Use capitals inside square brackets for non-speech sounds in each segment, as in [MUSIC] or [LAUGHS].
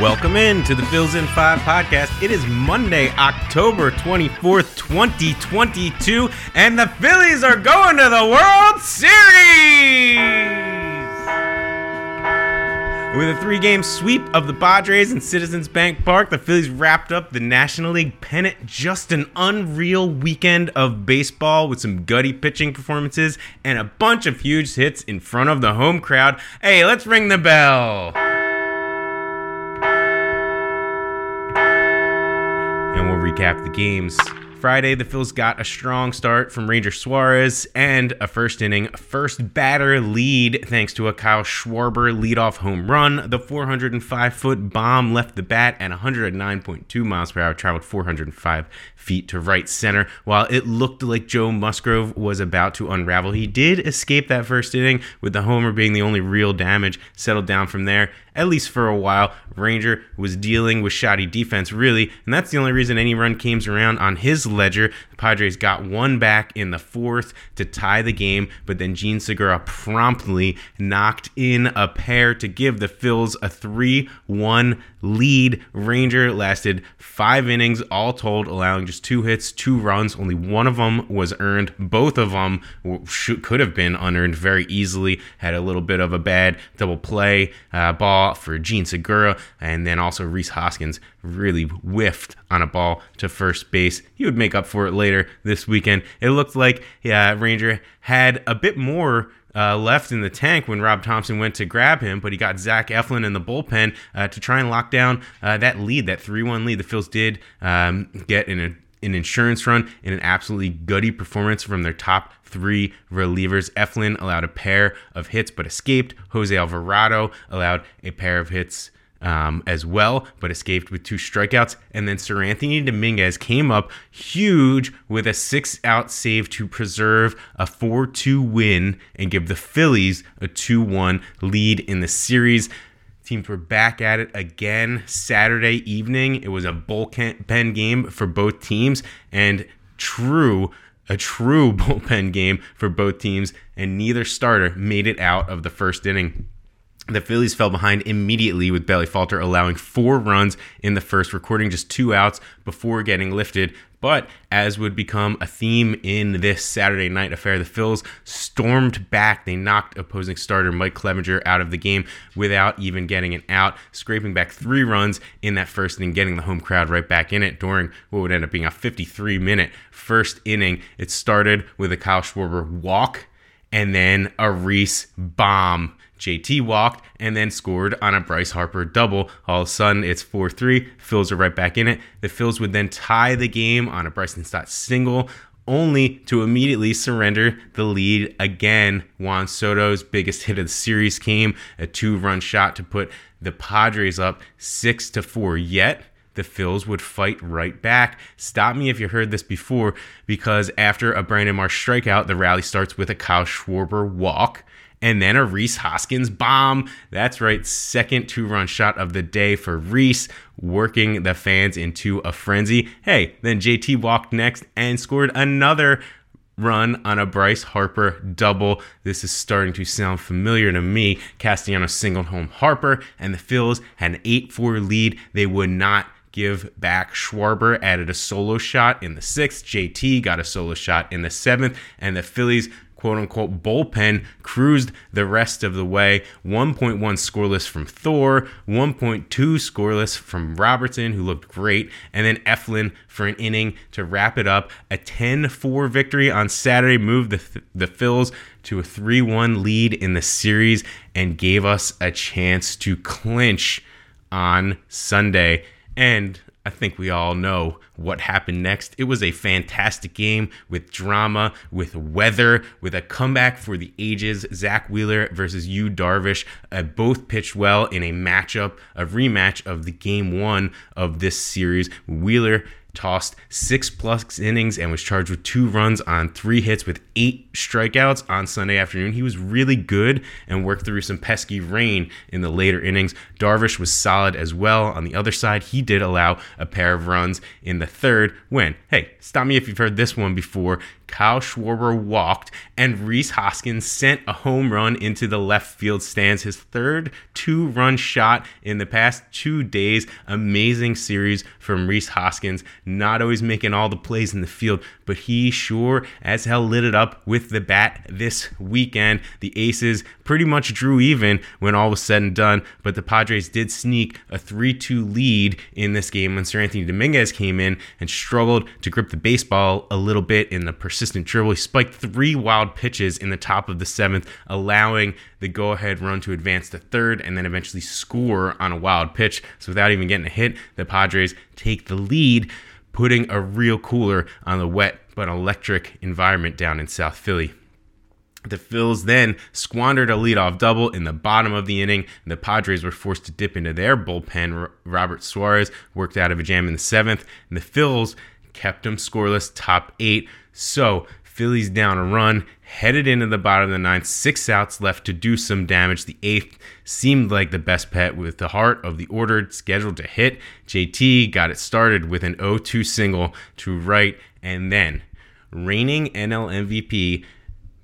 Welcome in to the Phils in 5 podcast. It is Monday, October 24th, 2022, and the Phillies are going to the World Series! With a three game sweep of the Padres in Citizens Bank Park, the Phillies wrapped up the National League pennant. Just an unreal weekend of baseball with some gutty pitching performances and a bunch of huge hits in front of the home crowd. Hey, let's ring the bell. Recap the games. Friday, the Phils got a strong start from Ranger Suarez and a first inning, first batter lead thanks to a Kyle Schwarber leadoff home run. The 405 foot bomb left the bat at 109.2 miles per hour, traveled 405 feet to right center. While it looked like Joe Musgrove was about to unravel, he did escape that first inning, with the homer being the only real damage. Settled down from there, at least for a while. Ranger was dealing with shoddy defense, really, and that's the only reason any run came around on his ledger. Padres got one back in the fourth to tie the game, but then Jean Segura promptly knocked in a pair to give the Phils a 3 1 lead. Ranger lasted five innings, all told, allowing just two hits, two runs. Only one of them was earned. Both of them should, could have been unearned very easily. Had a little bit of a bad double play uh, ball for Jean Segura, and then also Rhys Hoskins really whiffed on a ball to first base. He would make up for it later this weekend. It looked like yeah, Ranger had a bit more uh, left in the tank when Rob Thompson went to grab him, but he got Zach Eflin in the bullpen uh, to try and lock down uh, that lead, that 3 1 lead. The Phils did um, get an insurance run and an absolutely gutty performance from their top three relievers. Eflin allowed a pair of hits but escaped. Jose Alvarado allowed a pair of hits um, as well, but escaped with two strikeouts. And then Seranthony Dominguez came up huge with a six out save to preserve a 4 2 win and give the Phillies a 2 1 lead in the series. Teams were back at it again Saturday evening. It was a bullpen game for both teams and true a true [LAUGHS] bullpen game for both teams, and neither starter made it out of the first inning. The Phillies fell behind immediately with Bailey Falter allowing four runs in the first, recording just two outs before getting lifted. But as would become a theme in this Saturday night affair, the Phils stormed back. They knocked opposing starter Mike Clevinger out of the game without even getting an out, scraping back three runs in that first inning, getting the home crowd right back in it during what would end up being a 53 minute first inning. It started with a Kyle Schwarber walk and then a Rhys bomb JT walked and then scored on a Bryce Harper double. All of a sudden, it's 4 3. Phils are right back in it. The Phils would then tie the game on a Bryson Stott single, only to immediately surrender the lead again. Juan Soto's biggest hit of the series came a two run shot to put the Padres up 6 to 4. Yet, the Phils would fight right back. Stop me if you heard this before, because after a Brandon Marsh strikeout, the rally starts with a Kyle Schwarber walk and then a Rhys Hoskins bomb. That's right, second two run shot of the day for Rhys, working the fans into a frenzy. Hey, then JT walked next and scored another run on a Bryce Harper double. This is starting to sound familiar to me. Castellanos singled home Harper, and the Phils had an 8 4 lead. They would not give back. Schwarber added a solo shot in the sixth. JT got a solo shot in the seventh, and the Phillies quote unquote bullpen cruised the rest of the way. 1.1 scoreless from Thor, 1.2 scoreless from Robertson, who looked great, and then Eflin for an inning to wrap it up. A 10 4 victory on Saturday moved the, the Phils to a 3 1 lead in the series and gave us a chance to clinch on Sunday. And I think we all know what happened next. It was a fantastic game with drama, with weather, with a comeback for the ages. Zack Wheeler versus Yu Darvish uh, both pitched well in a matchup, a rematch of the game one of this series. Wheeler tossed six plus innings and was charged with two runs on three hits with eight strikeouts on Sunday afternoon. He was really good and worked through some pesky rain in the later innings. Darvish was solid as well. On the other side, he did allow a pair of runs in the third when, hey, stop me if you've heard this one before. Kyle Schwarber walked, and Rhys Hoskins sent a home run into the left field stands. His third two run shot in the past two days. Amazing series from Rhys Hoskins. Not always making all the plays in the field, but he sure as hell lit it up with the bat this weekend. The Aces pretty much drew even when all was said and done, but the Padres did sneak a 3 2 lead in this game when Seranthony Dominguez came in and struggled to grip the baseball a little bit in the persistent dribble. He spiked three wild pitches in the top of the seventh, allowing the go ahead run to advance to third and then eventually score on a wild pitch. So without even getting a hit, the Padres take the lead putting a real cooler on the wet but electric environment down in South Philly. The Phils then squandered a leadoff double in the bottom of the inning. And the Padres were forced to dip into their bullpen. Robert Suarez worked out of a jam in the seventh, and the Phils kept them scoreless, top eight. So Phillies down a run, headed into the bottom of the ninth, six outs left to do some damage. The eighth seemed like the best pet with the heart of the order scheduled to hit. JT got it started with an 0 2 single to right, and then reigning NL MVP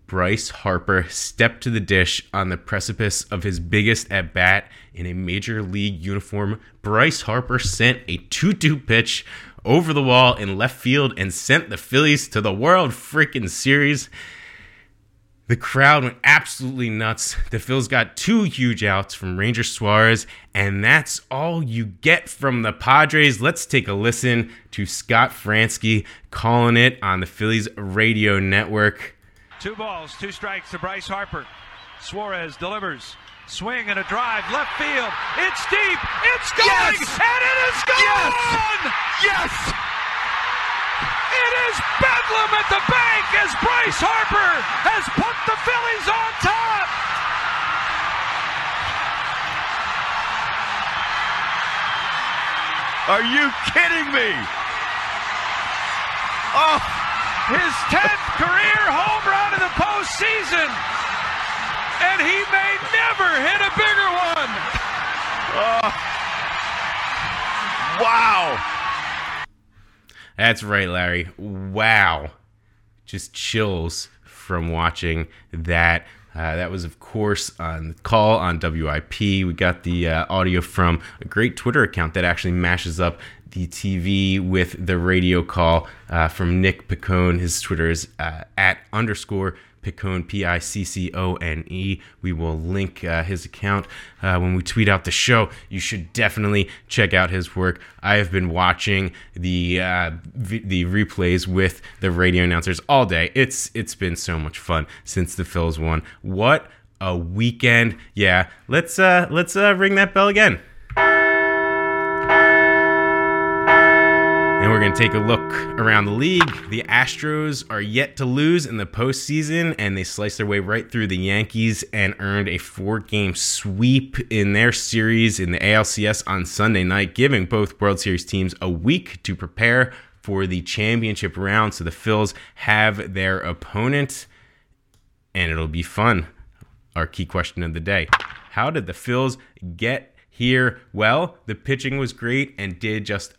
Bryce Harper stepped to the dish on the precipice of his biggest at bat in a major league uniform. Bryce Harper sent a 2 2 pitch over the wall in left field and sent the Phillies to the World Freaking Series. The crowd went absolutely nuts. The Phils got two huge outs from Ranger Suarez, and that's all you get from the Padres. Let's take a listen to Scott Franzke calling it on the Phillies radio network. Two balls, two strikes to Bryce Harper. Suarez delivers. Swing and a drive, left field. It's deep. It's going, Yes! and it is gone. Yes! It is bedlam at the bank as Bryce Harper has put the Phillies on top. Are you kidding me? Oh, His 10th career home run in the postseason, and he may never hit a bigger one. wow. That's right, Larry. Wow. Just chills from watching that. Uh, that was, of course, on the call on WIP. We got the uh, audio from a great Twitter account that actually mashes up the TV with the radio call uh, from Nick Piccone. His Twitter is uh, at underscore Piccone, P I C C O N E. We will link uh, his account uh, when we tweet out the show. You should definitely check out his work. I have been watching the uh, v- the replays with the radio announcers all day. It's it's been so much fun since the Phils won. What a weekend! Yeah, let's uh, let's uh, ring that bell again. Going to take a look around the league. The Astros are yet to lose in the postseason, and they sliced their way right through the Yankees and earned a four game sweep in their series in the ALCS on Sunday night, giving both World Series teams a week to prepare for the championship round. So the Phils have their opponent, and it'll be fun. Our key question of the day How did the Phils get here? Well, the pitching was great and did just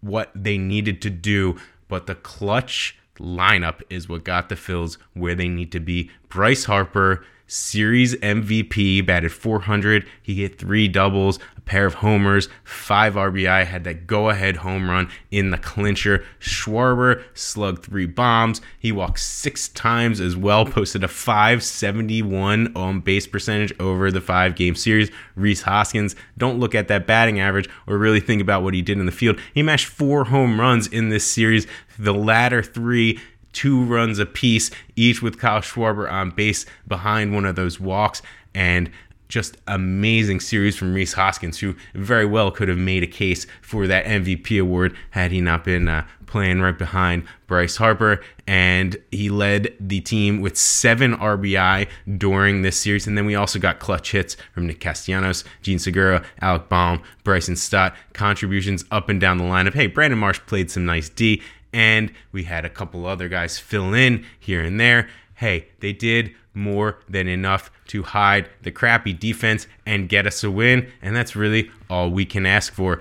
what they needed to do, but the clutch lineup is what got the Phils where they need to be. Bryce Harper, series MVP, batted 400. He hit three doubles, a pair of homers, five RBI, had that go ahead home run in the clincher. Schwarber slugged three bombs. He walked six times as well, posted a 571 on base percentage over the five game series. Rhys Hoskins, don't look at that batting average or really think about what he did in the field. He mashed four home runs in this series. The latter three two runs apiece, each with Kyle Schwarber on base behind one of those walks. And just amazing series from Rhys Hoskins, who very well could have made a case for that MVP award had he not been uh, playing right behind Bryce Harper. And he led the team with seven RBI during this series. And then we also got clutch hits from Nick Castellanos, Jean Segura, Alec Bohm, Bryson Stott, contributions up and down the lineup. Hey, Brandon Marsh played some nice D. And we had a couple other guys fill in here and there. Hey, they did more than enough to hide the crappy defense and get us a win. And that's really all we can ask for.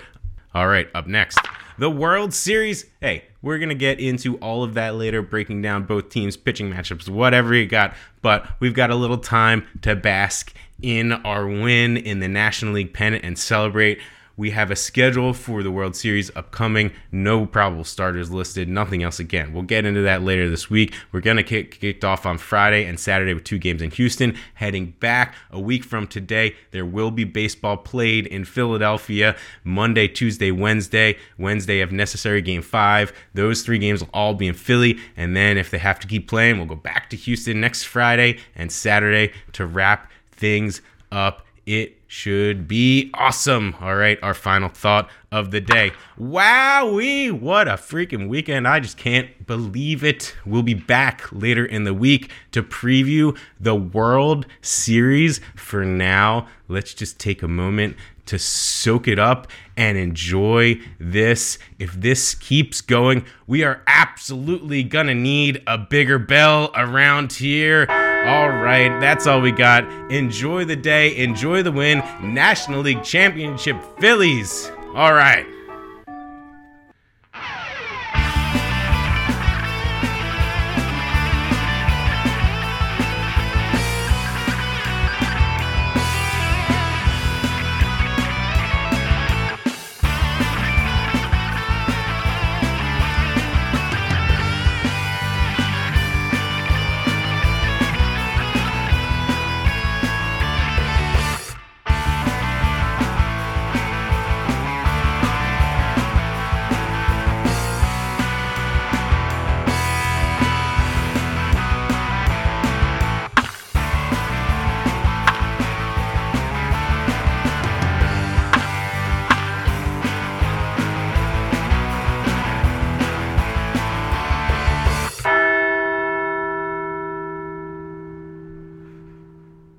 All right, up next, the World Series. Hey, we're going to get into all of that later, breaking down both teams' pitching matchups, whatever you got. But we've got a little time to bask in our win in the National League pennant and celebrate. We have a schedule for the World Series upcoming. No probable starters listed. Nothing else again. We'll get into that later this week. We're going to kick kicked off on Friday and Saturday with two games in Houston. Heading back a week from today, there will be baseball played in Philadelphia Monday, Tuesday, Wednesday. Wednesday, if necessary, game five. Those three games will all be in Philly. And then if they have to keep playing, we'll go back to Houston next Friday and Saturday to wrap things up. It should be awesome. All right, our final thought of the day. Wowee, what a freaking weekend. I just can't believe it. We'll be back later in the week to preview the World Series. For now, let's just take a moment to soak it up and enjoy this. If this keeps going, we are absolutely gonna need a bigger bell around here. All right, that's all we got. Enjoy the day, enjoy the win. National League Championship Phillies. All right.